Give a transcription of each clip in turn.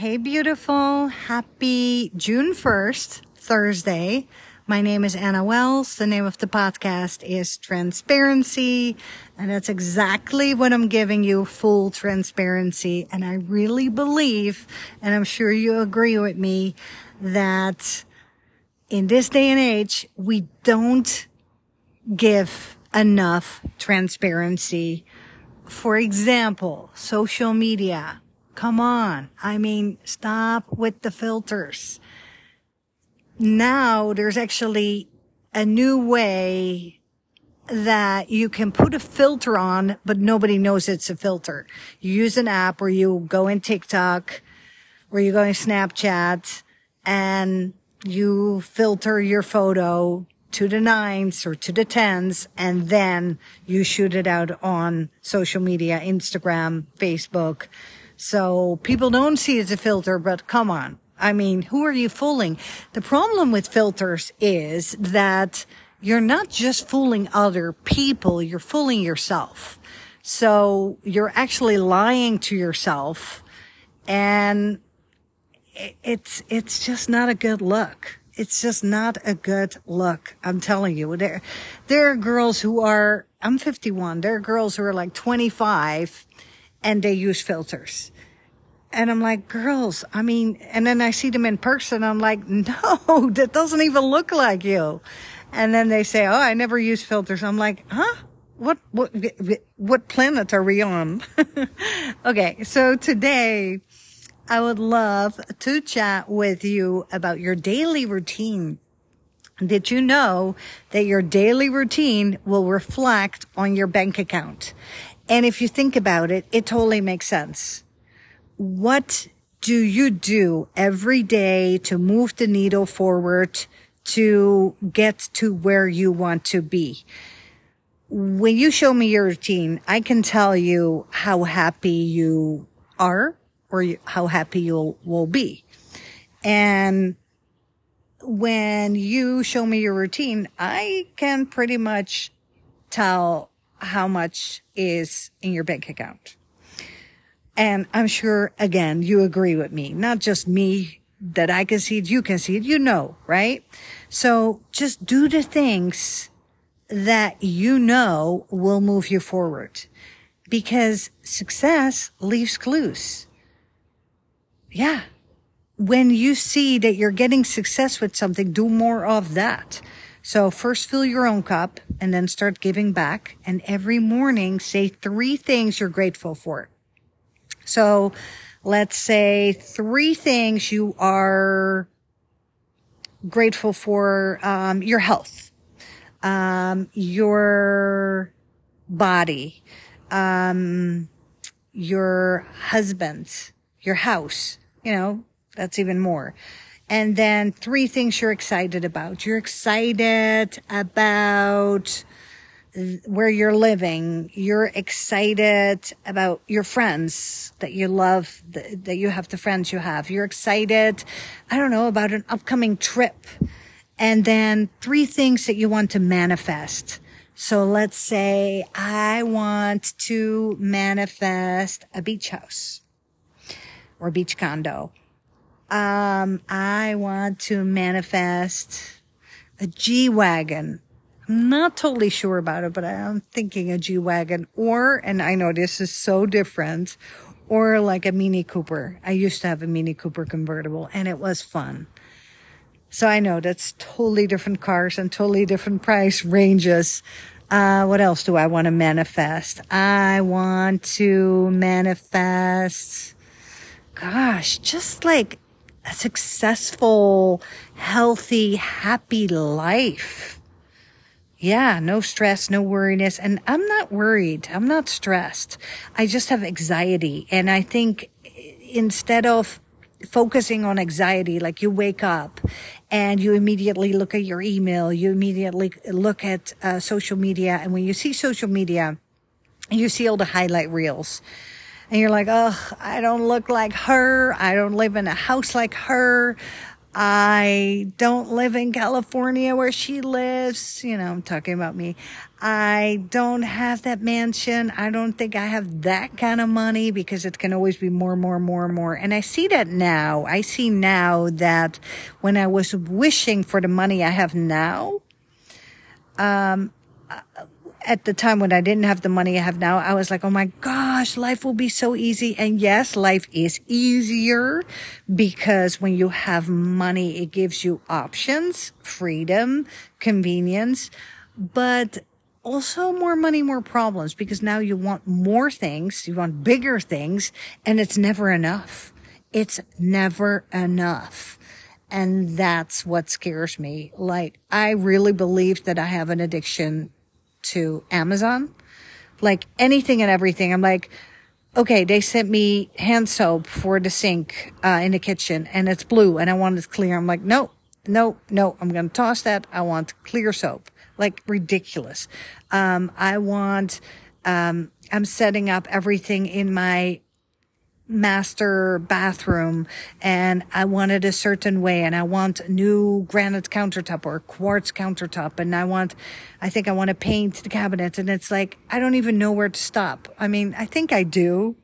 Hey, beautiful. Happy June 1st, Thursday. My name is Anna Wells. The name of the podcast is Transparency. And that's exactly what I'm giving you full transparency. And I really believe, and I'm sure you agree with me, that in this day and age, we don't give enough transparency. For example, social media. Come on. I mean, stop with the filters now there's actually a new way that you can put a filter on, but nobody knows it's a filter. You use an app where you go in TikTok, where you go in Snapchat and you filter your photo to the nines or to the tens, and then you shoot it out on social media, Instagram, Facebook. So people don't see it as a filter, but come on. I mean, who are you fooling? The problem with filters is that you're not just fooling other people, you're fooling yourself. So you're actually lying to yourself and it's, it's just not a good look. It's just not a good look. I'm telling you, there, there are girls who are, I'm 51. There are girls who are like 25 and they use filters. And I'm like, girls, I mean, and then I see them in person. I'm like, no, that doesn't even look like you. And then they say, oh, I never use filters. I'm like, huh? What, what, what planet are we on? okay. So today I would love to chat with you about your daily routine. Did you know that your daily routine will reflect on your bank account? And if you think about it, it totally makes sense what do you do every day to move the needle forward to get to where you want to be? When you show me your routine, I can tell you how happy you are or how happy you will be. And when you show me your routine, I can pretty much tell how much is in your bank account. And I'm sure, again, you agree with me, not just me that I can see it, you can see it, you know, right? So just do the things that you know will move you forward because success leaves clues. Yeah. When you see that you're getting success with something, do more of that. So first fill your own cup and then start giving back. And every morning say three things you're grateful for. So let's say three things you are grateful for, um, your health, um, your body, um, your husband, your house, you know, that's even more. And then three things you're excited about. You're excited about where you're living, you're excited about your friends that you love, that you have the friends you have. You're excited, I don't know, about an upcoming trip. And then three things that you want to manifest. So let's say I want to manifest a beach house or beach condo. Um, I want to manifest a G wagon I'm not totally sure about it, but I'm thinking a G Wagon or, and I know this is so different, or like a Mini Cooper. I used to have a Mini Cooper convertible and it was fun. So I know that's totally different cars and totally different price ranges. Uh, what else do I want to manifest? I want to manifest, gosh, just like a successful, healthy, happy life yeah, no stress, no worriness. And I'm not worried. I'm not stressed. I just have anxiety. And I think instead of focusing on anxiety, like you wake up and you immediately look at your email, you immediately look at uh, social media. And when you see social media, you see all the highlight reels and you're like, oh, I don't look like her. I don't live in a house like her. I don't live in California where she lives. You know, I'm talking about me. I don't have that mansion. I don't think I have that kind of money because it can always be more, more, more, more. And I see that now. I see now that when I was wishing for the money I have now, um, at the time when I didn't have the money I have now, I was like, oh my gosh, life will be so easy. And yes, life is easier because when you have money, it gives you options, freedom, convenience, but also more money, more problems because now you want more things, you want bigger things, and it's never enough. It's never enough. And that's what scares me. Like, I really believe that I have an addiction to Amazon. Like anything and everything. I'm like, okay, they sent me hand soap for the sink, uh, in the kitchen and it's blue and I want it clear. I'm like, no, no, no, I'm going to toss that. I want clear soap. Like ridiculous. Um, I want, um, I'm setting up everything in my master bathroom and I want it a certain way and I want new granite countertop or quartz countertop and I want, I think I want to paint the cabinets and it's like, I don't even know where to stop. I mean, I think I do,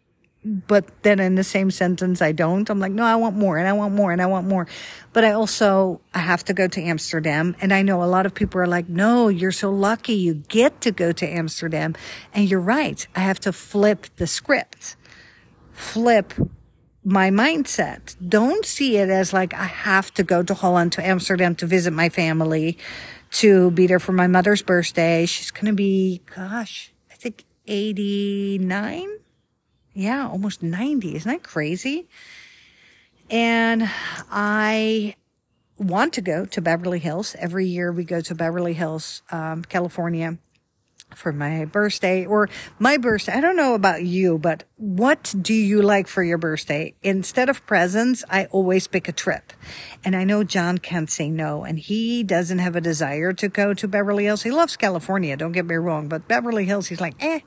but then in the same sentence, I don't. I'm like, no, I want more and I want more and I want more. But I also, I have to go to Amsterdam. And I know a lot of people are like, no, you're so lucky. You get to go to Amsterdam. And you're right. I have to flip the script flip my mindset. Don't see it as like I have to go to Holland, to Amsterdam to visit my family, to be there for my mother's birthday. She's going to be, gosh, I think 89. Yeah, almost 90. Isn't that crazy? And I want to go to Beverly Hills. Every year we go to Beverly Hills, um, California for my birthday or my birthday. I don't know about you, but what do you like for your birthday? Instead of presents, I always pick a trip. And I know John can't say no and he doesn't have a desire to go to Beverly Hills. He loves California. Don't get me wrong, but Beverly Hills, he's like, eh.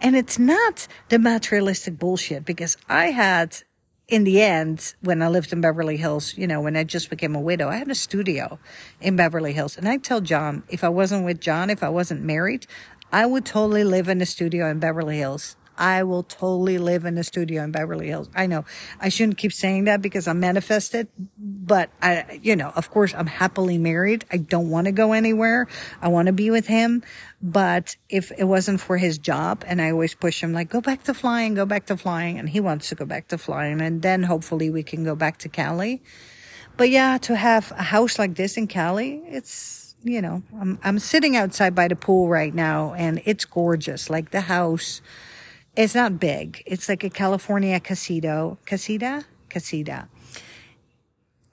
And it's not the materialistic bullshit because I had in the end, when I lived in Beverly Hills, you know, when I just became a widow, I had a studio in Beverly Hills. And I tell John, if I wasn't with John, if I wasn't married, I would totally live in a studio in Beverly Hills. I will totally live in a studio in Beverly Hills. I know I shouldn't keep saying that because I'm manifested, but I, you know, of course I'm happily married. I don't want to go anywhere. I want to be with him. But if it wasn't for his job and I always push him like, go back to flying, go back to flying. And he wants to go back to flying. And then hopefully we can go back to Cali. But yeah, to have a house like this in Cali, it's, you know, I'm, I'm sitting outside by the pool right now and it's gorgeous. Like the house, it's not big. It's like a California casito. Casita? Casita.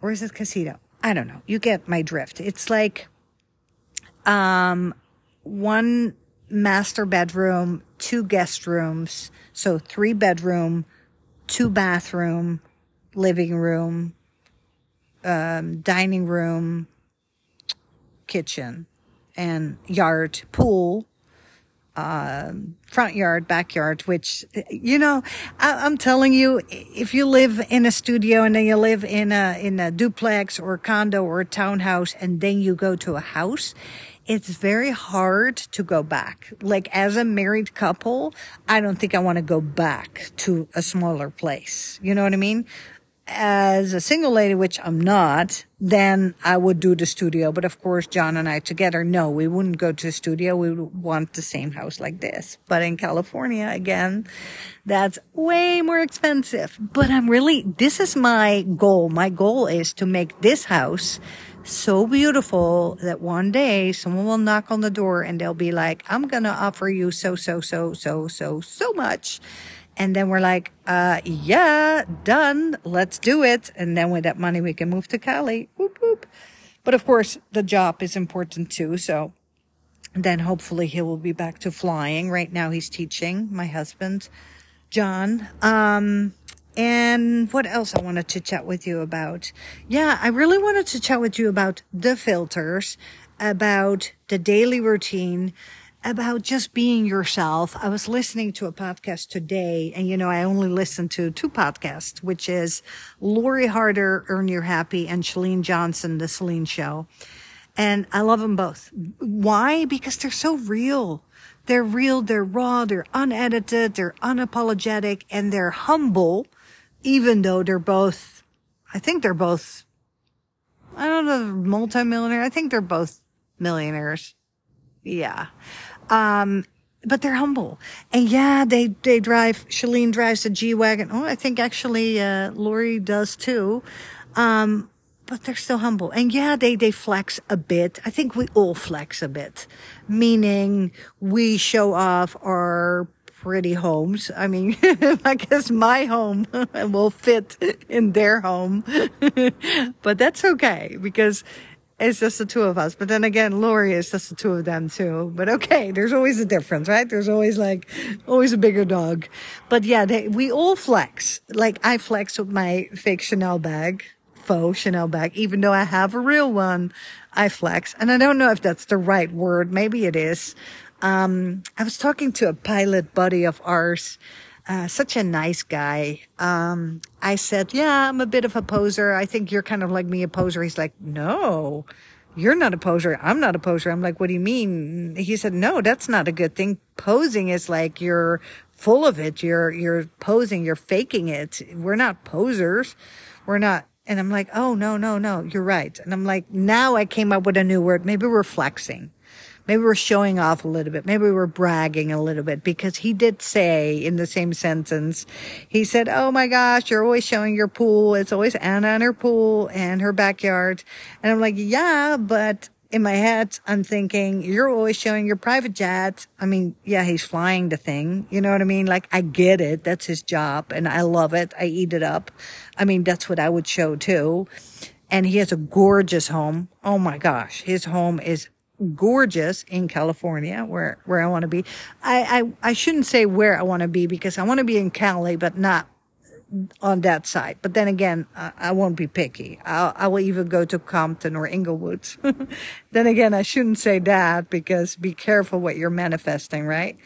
Or is it casito? I don't know. You get my drift. It's like, um, one master bedroom, two guest rooms. So three bedroom, two bathroom, living room, um, dining room, kitchen and yard, pool, uh, front yard, backyard, which, you know, I, am telling you, if you live in a studio and then you live in a, in a duplex or a condo or a townhouse and then you go to a house, it's very hard to go back. Like as a married couple, I don't think I want to go back to a smaller place. You know what I mean? As a single lady, which I'm not, then I would do the studio. But of course, John and I together, no, we wouldn't go to the studio. We would want the same house like this. But in California, again, that's way more expensive. But I'm really, this is my goal. My goal is to make this house so beautiful that one day someone will knock on the door and they'll be like, I'm going to offer you so, so, so, so, so, so much and then we're like, uh, yeah, done. Let's do it. And then with that money, we can move to Cali. Whoop, whoop. But of course, the job is important too. So then hopefully he will be back to flying. Right now he's teaching my husband, John. Um, and what else I wanted to chat with you about? Yeah, I really wanted to chat with you about the filters, about the daily routine, about just being yourself. I was listening to a podcast today and you know, I only listen to two podcasts, which is Lori Harder, Earn Your Happy and Chalene Johnson, The Chalene Show. And I love them both. Why? Because they're so real. They're real, they're raw, they're unedited, they're unapologetic, and they're humble, even though they're both, I think they're both, I don't know, multimillionaire. I think they're both millionaires. Yeah. Um, but they're humble. And yeah, they, they drive, Chalene drives a G-Wagon. Oh, I think actually, uh, Lori does too. Um, but they're still humble. And yeah, they, they flex a bit. I think we all flex a bit, meaning we show off our pretty homes. I mean, I guess my home will fit in their home, but that's okay because it's just the two of us. But then again, Lori is just the two of them too. But okay, there's always a difference, right? There's always like, always a bigger dog. But yeah, they, we all flex. Like I flex with my fake Chanel bag, faux Chanel bag, even though I have a real one. I flex. And I don't know if that's the right word. Maybe it is. Um, I was talking to a pilot buddy of ours uh, such a nice guy. Um, I said, yeah, I'm a bit of a poser. I think you're kind of like me, a poser. He's like, no, you're not a poser. I'm not a poser. I'm like, what do you mean? He said, no, that's not a good thing. Posing is like you're full of it. You're, you're posing. You're faking it. We're not posers. We're not. And I'm like, oh, no, no, no, you're right. And I'm like, now I came up with a new word. Maybe we're flexing. Maybe we're showing off a little bit. Maybe we're bragging a little bit because he did say in the same sentence, he said, Oh my gosh, you're always showing your pool. It's always Anna and her pool and her backyard. And I'm like, yeah, but in my head, I'm thinking, you're always showing your private jet. I mean, yeah, he's flying the thing. You know what I mean? Like, I get it. That's his job and I love it. I eat it up. I mean, that's what I would show too. And he has a gorgeous home. Oh my gosh. His home is gorgeous in California, where, where I want to be. I, I, I shouldn't say where I want to be because I want to be in Cali, but not on that side. But then again, I, I won't be picky. I'll, I will even go to Compton or Inglewood. then again, I shouldn't say that because be careful what you're manifesting, right?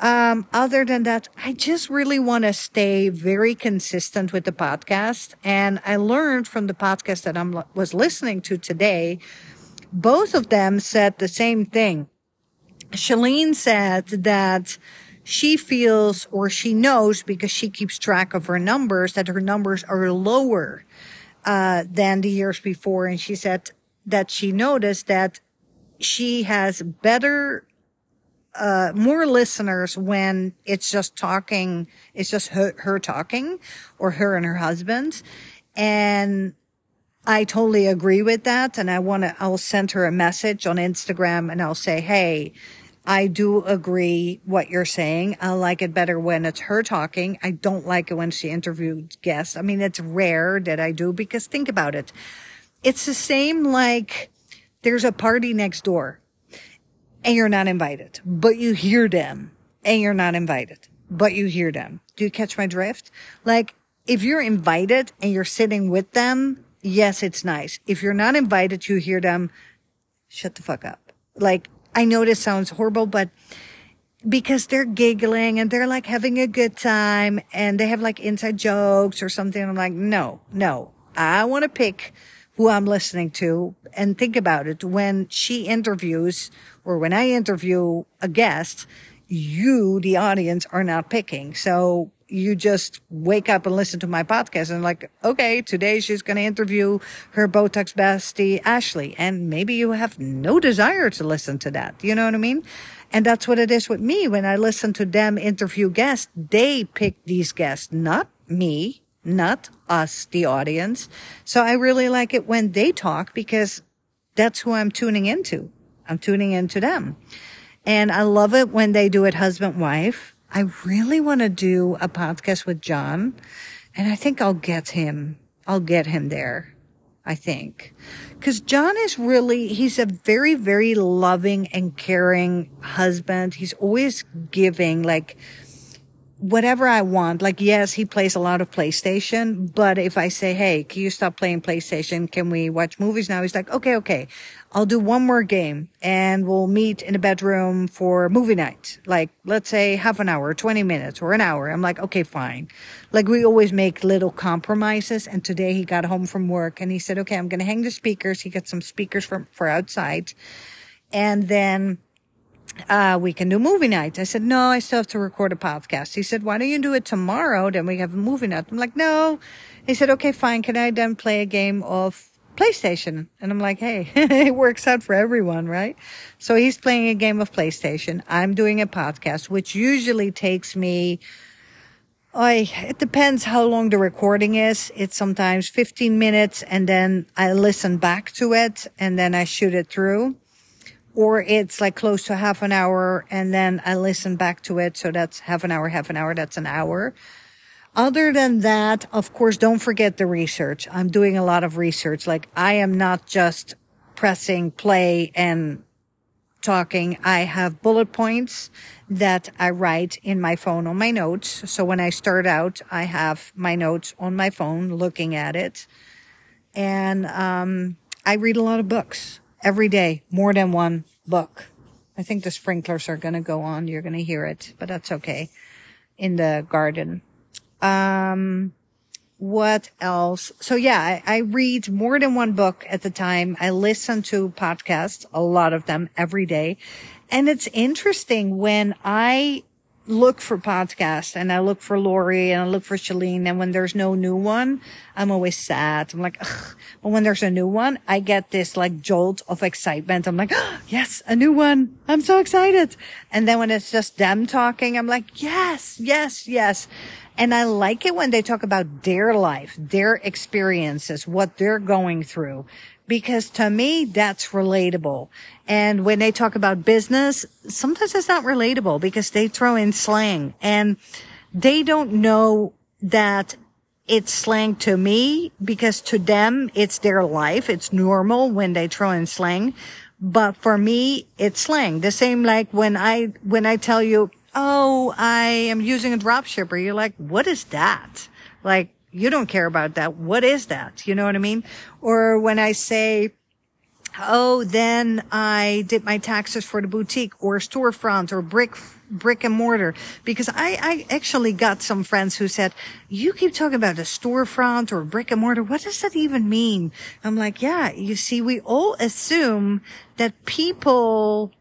Um, other than that, I just really want to stay very consistent with the podcast. And I learned from the podcast that I was listening to today both of them said the same thing. Chalene said that she feels or she knows because she keeps track of her numbers that her numbers are lower uh, than the years before. And she said that she noticed that she has better uh, more listeners when it's just talking, it's just her, her talking or her and her husband. And I totally agree with that. And I want to, I'll send her a message on Instagram and I'll say, Hey, I do agree what you're saying. I like it better when it's her talking. I don't like it when she interviewed guests. I mean, it's rare that I do because think about it. It's the same like there's a party next door and you're not invited, but you hear them and you're not invited, but you hear them. Do you catch my drift? Like if you're invited and you're sitting with them, yes, it's nice. If you're not invited, you hear them, shut the fuck up. Like, I know this sounds horrible, but because they're giggling and they're like having a good time and they have like inside jokes or something. I'm like, no, no, I want to pick who I'm listening to and think about it. When she interviews or when I interview a guest, you, the audience, are not picking. So you just wake up and listen to my podcast and like, okay, today she's going to interview her Botox bestie, Ashley. And maybe you have no desire to listen to that. You know what I mean? And that's what it is with me. When I listen to them interview guests, they pick these guests, not me, not us, the audience. So I really like it when they talk because that's who I'm tuning into. I'm tuning into them. And I love it when they do it husband wife I really want to do a podcast with John and I think I'll get him. I'll get him there. I think. Cause John is really, he's a very, very loving and caring husband. He's always giving, like, whatever I want. Like, yes, he plays a lot of PlayStation, but if I say, Hey, can you stop playing PlayStation? Can we watch movies now? He's like, okay, okay. I'll do one more game and we'll meet in the bedroom for movie night. Like, let's say half an hour, 20 minutes or an hour. I'm like, okay, fine. Like we always make little compromises. And today he got home from work and he said, okay, I'm going to hang the speakers. He got some speakers from, for outside. And then uh, we can do movie night. I said, no, I still have to record a podcast. He said, why don't you do it tomorrow? Then we have a movie night. I'm like, no. He said, okay, fine. Can I then play a game of PlayStation. And I'm like, hey, it works out for everyone, right? So he's playing a game of PlayStation. I'm doing a podcast, which usually takes me, I, it depends how long the recording is. It's sometimes 15 minutes and then I listen back to it and then I shoot it through. Or it's like close to half an hour and then I listen back to it. So that's half an hour, half an hour. That's an hour. Other than that, of course, don't forget the research. I'm doing a lot of research. Like I am not just pressing play and talking. I have bullet points that I write in my phone on my notes. So when I start out, I have my notes on my phone looking at it. And, um, I read a lot of books every day, more than one book. I think the sprinklers are going to go on. You're going to hear it, but that's okay in the garden. Um, what else? So yeah, I, I, read more than one book at the time. I listen to podcasts, a lot of them every day. And it's interesting when I look for podcasts and I look for Lori and I look for Chalene. And when there's no new one, I'm always sad. I'm like, Ugh. but when there's a new one, I get this like jolt of excitement. I'm like, oh, yes, a new one. I'm so excited. And then when it's just them talking, I'm like, yes, yes, yes. And I like it when they talk about their life, their experiences, what they're going through, because to me, that's relatable. And when they talk about business, sometimes it's not relatable because they throw in slang and they don't know that it's slang to me because to them, it's their life. It's normal when they throw in slang. But for me, it's slang. The same like when I, when I tell you, oh, I am using a drop shipper. You're like, what is that? Like, you don't care about that. What is that? You know what I mean? Or when I say, oh, then I did my taxes for the boutique or storefront or brick, brick and mortar. Because I, I actually got some friends who said, you keep talking about a storefront or brick and mortar. What does that even mean? I'm like, yeah, you see, we all assume that people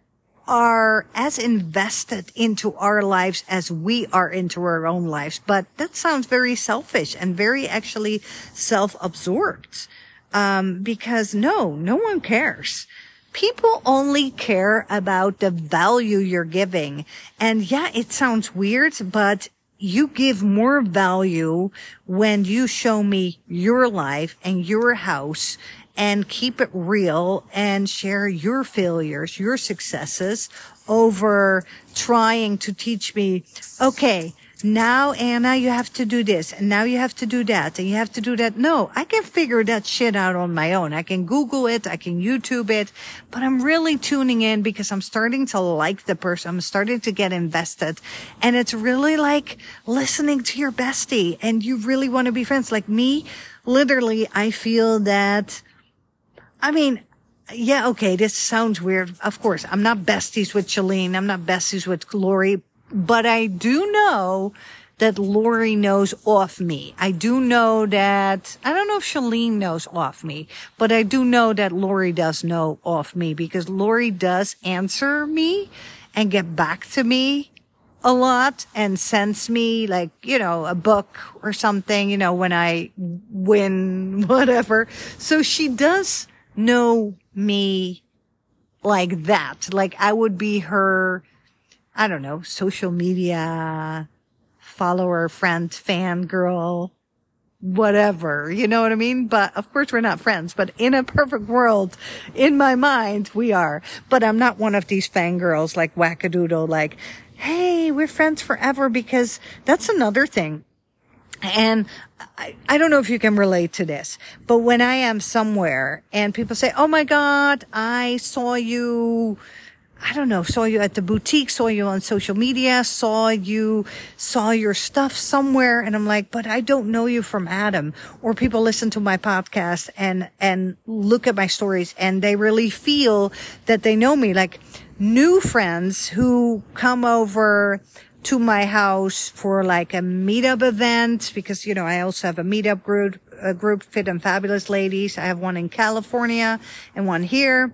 are as invested into our lives as we are into our own lives. But that sounds very selfish and very actually self-absorbed. Um, because no, no one cares. People only care about the value you're giving. And yeah, it sounds weird, but you give more value when you show me your life and your house and keep it real and share your failures, your successes over trying to teach me, okay, now Anna, you have to do this and now you have to do that and you have to do that. No, I can figure that shit out on my own. I can Google it. I can YouTube it, but I'm really tuning in because I'm starting to like the person. I'm starting to get invested and it's really like listening to your bestie and you really want to be friends. Like me, literally, I feel that I mean, yeah, okay, this sounds weird. Of course, I'm not besties with Chalene. I'm not besties with Lori, but I do know that Lori knows off me. I do know that, I don't know if Chalene knows off me, but I do know that Lori does know off me because Lori does answer me and get back to me a lot and sends me like, you know, a book or something, you know, when I win, whatever. So she does know me like that. Like I would be her, I don't know, social media follower, friend, fan girl, whatever. You know what I mean? But of course we're not friends, but in a perfect world, in my mind, we are. But I'm not one of these fangirls like wackadoodle, like, Hey, we're friends forever because that's another thing. And I, I don't know if you can relate to this, but when I am somewhere and people say, Oh my God, I saw you I don't know, saw you at the boutique, saw you on social media, saw you, saw your stuff somewhere. And I'm like, but I don't know you from Adam. Or people listen to my podcast and, and look at my stories and they really feel that they know me. Like new friends who come over to my house for like a meetup event because, you know, I also have a meetup group, a group fit and fabulous ladies. I have one in California and one here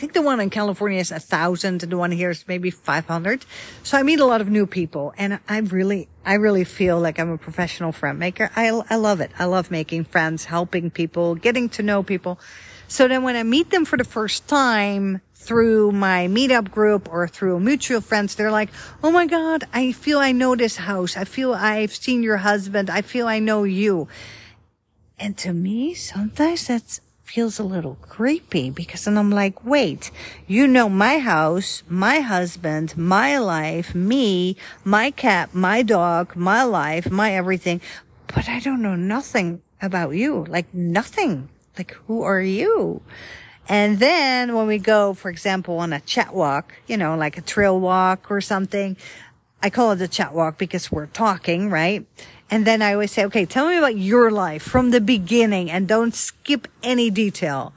I think the one in California is a thousand and the one here is maybe 500. So I meet a lot of new people and I really, I really feel like I'm a professional friend maker. I, I love it. I love making friends, helping people, getting to know people. So then when I meet them for the first time through my meetup group or through mutual friends, they're like, Oh my God, I feel I know this house. I feel I've seen your husband. I feel I know you. And to me, sometimes that feels a little creepy because then I'm like, wait, you know my house, my husband, my life, me, my cat, my dog, my life, my everything, but I don't know nothing about you. Like nothing. Like who are you? And then when we go, for example, on a chat walk, you know, like a trail walk or something, I call it a chat walk because we're talking, right? And then I always say, okay, tell me about your life from the beginning and don't skip any detail.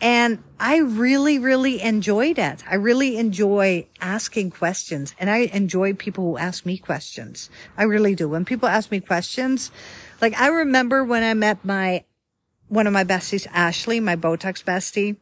And I really, really enjoy that. I really enjoy asking questions and I enjoy people who ask me questions. I really do. When people ask me questions, like I remember when I met my, one of my besties, Ashley, my Botox bestie.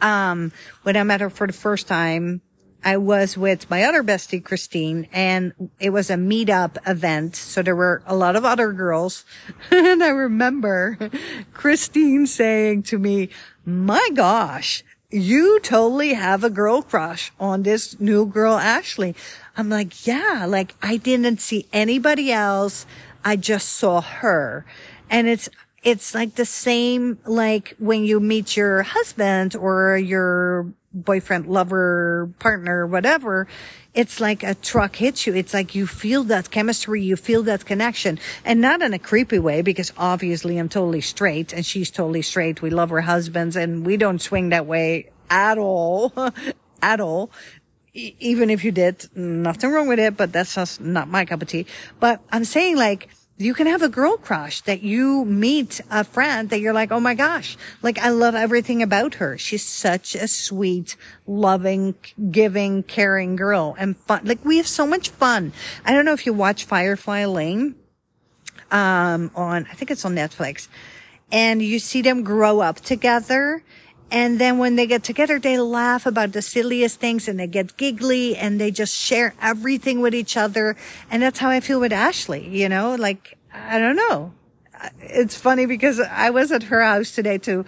Um, when I met her for the first time, I was with my other bestie, Christine, and it was a meetup event. So there were a lot of other girls. and I remember Christine saying to me, my gosh, you totally have a girl crush on this new girl, Ashley. I'm like, yeah, like I didn't see anybody else. I just saw her. And it's, it's like the same, like when you meet your husband or your boyfriend, lover, partner, whatever, it's like a truck hits you. It's like you feel that chemistry, you feel that connection and not in a creepy way because obviously I'm totally straight and she's totally straight. We love our husbands and we don't swing that way at all, at all. even if you did, nothing wrong with it, but that's just not my cup of tea. But I'm saying like, you can have a girl crush that you meet a friend that you're like, oh my gosh, like I love everything about her. She's such a sweet, loving, giving, caring girl and fun. Like we have so much fun. I don't know if you watch Firefly Lane, um, on, I think it's on Netflix and you see them grow up together. And then when they get together, they laugh about the silliest things and they get giggly and they just share everything with each other. And that's how I feel with Ashley, you know, like, I don't know. It's funny because I was at her house today to,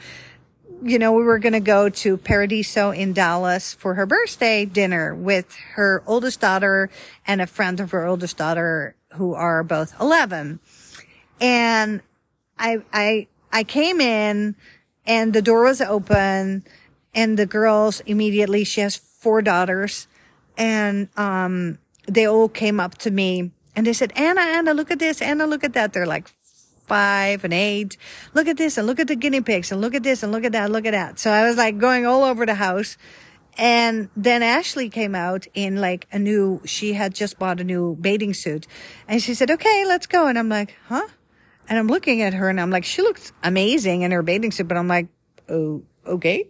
you know, we were going to go to Paradiso in Dallas for her birthday dinner with her oldest daughter and a friend of her oldest daughter who are both 11. And I, I, I came in and the door was open and the girls immediately, she has four daughters and, um, they all came up to me and they said, Anna, Anna, look at this. Anna, look at that. They're like five and eight. Look at this and look at the guinea pigs and look at this and look at that. Look at that. So I was like going all over the house. And then Ashley came out in like a new, she had just bought a new bathing suit and she said, okay, let's go. And I'm like, huh? And I'm looking at her and I'm like, she looks amazing in her bathing suit, but I'm like, oh, okay.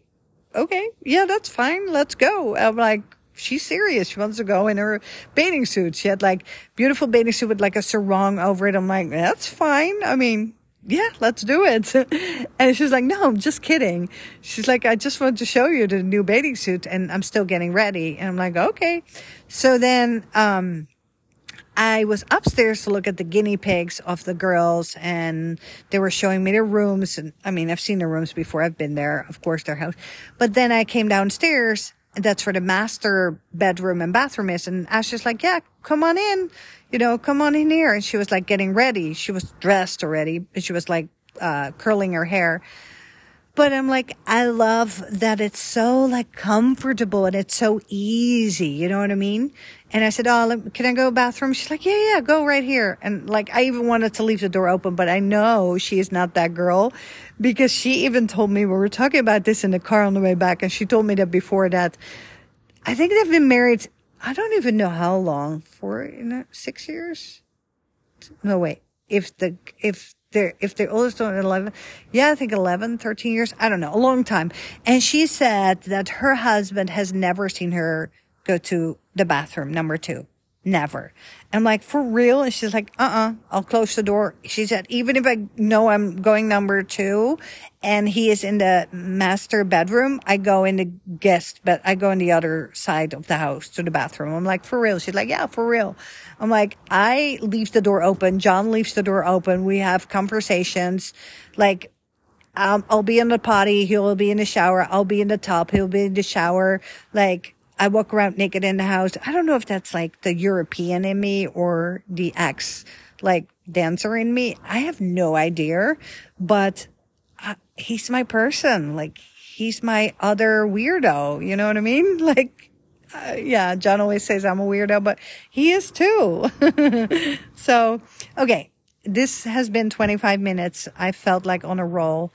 Okay. Yeah, that's fine. Let's go. I'm like, she's serious. She wants to go in her bathing suit. She had like beautiful bathing suit with like a sarong over it. I'm like, that's fine. I mean, yeah, let's do it. and she's like, no, I'm just kidding. She's like, I just wanted to show you the new bathing suit and I'm still getting ready. And I'm like, okay. So then, um, I was upstairs to look at the guinea pigs of the girls and they were showing me their rooms. And I mean, I've seen their rooms before. I've been there, of course, their house. But then I came downstairs and that's where the master bedroom and bathroom is. And Ashley's like, yeah, come on in, you know, come on in here. And she was like getting ready. She was dressed already. And she was like, uh, curling her hair. But I'm like, I love that it's so like comfortable and it's so easy. You know what I mean? And I said, Oh, can I go to the bathroom? She's like, Yeah, yeah, go right here. And like, I even wanted to leave the door open, but I know she is not that girl because she even told me we were talking about this in the car on the way back. And she told me that before that I think they've been married. I don't even know how long. Four, you know, six years. No, wait. If the if they're if they're oldest one 11 yeah i think 11 13 years i don't know a long time and she said that her husband has never seen her go to the bathroom number two Never. I'm like, for real? And she's like, uh-uh, I'll close the door. She said, even if I know I'm going number two and he is in the master bedroom, I go in the guest, but I go in the other side of the house to the bathroom. I'm like, for real? She's like, yeah, for real. I'm like, I leave the door open. John leaves the door open. We have conversations. Like, um, I'll be in the potty. He'll be in the shower. I'll be in the tub. He'll be in the shower. Like, I walk around naked in the house. I don't know if that's like the European in me or the ex like dancer in me. I have no idea, but uh, he's my person. Like he's my other weirdo. You know what I mean? Like, uh, yeah, John always says I'm a weirdo, but he is too. so, okay. This has been 25 minutes. I felt like on a roll.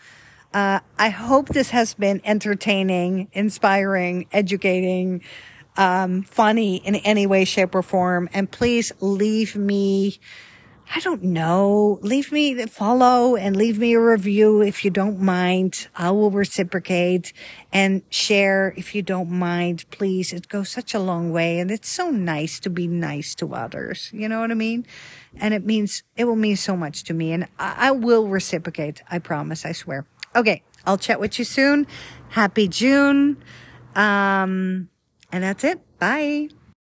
Uh, I hope this has been entertaining, inspiring, educating, um, funny in any way, shape, or form. And please leave me, I don't know, leave me follow and leave me a review if you don't mind. I will reciprocate and share if you don't mind, please. It goes such a long way and it's so nice to be nice to others. You know what I mean? And it means, it will mean so much to me and I, I will reciprocate. I promise. I swear. Okay. I'll chat with you soon. Happy June. Um, and that's it. Bye.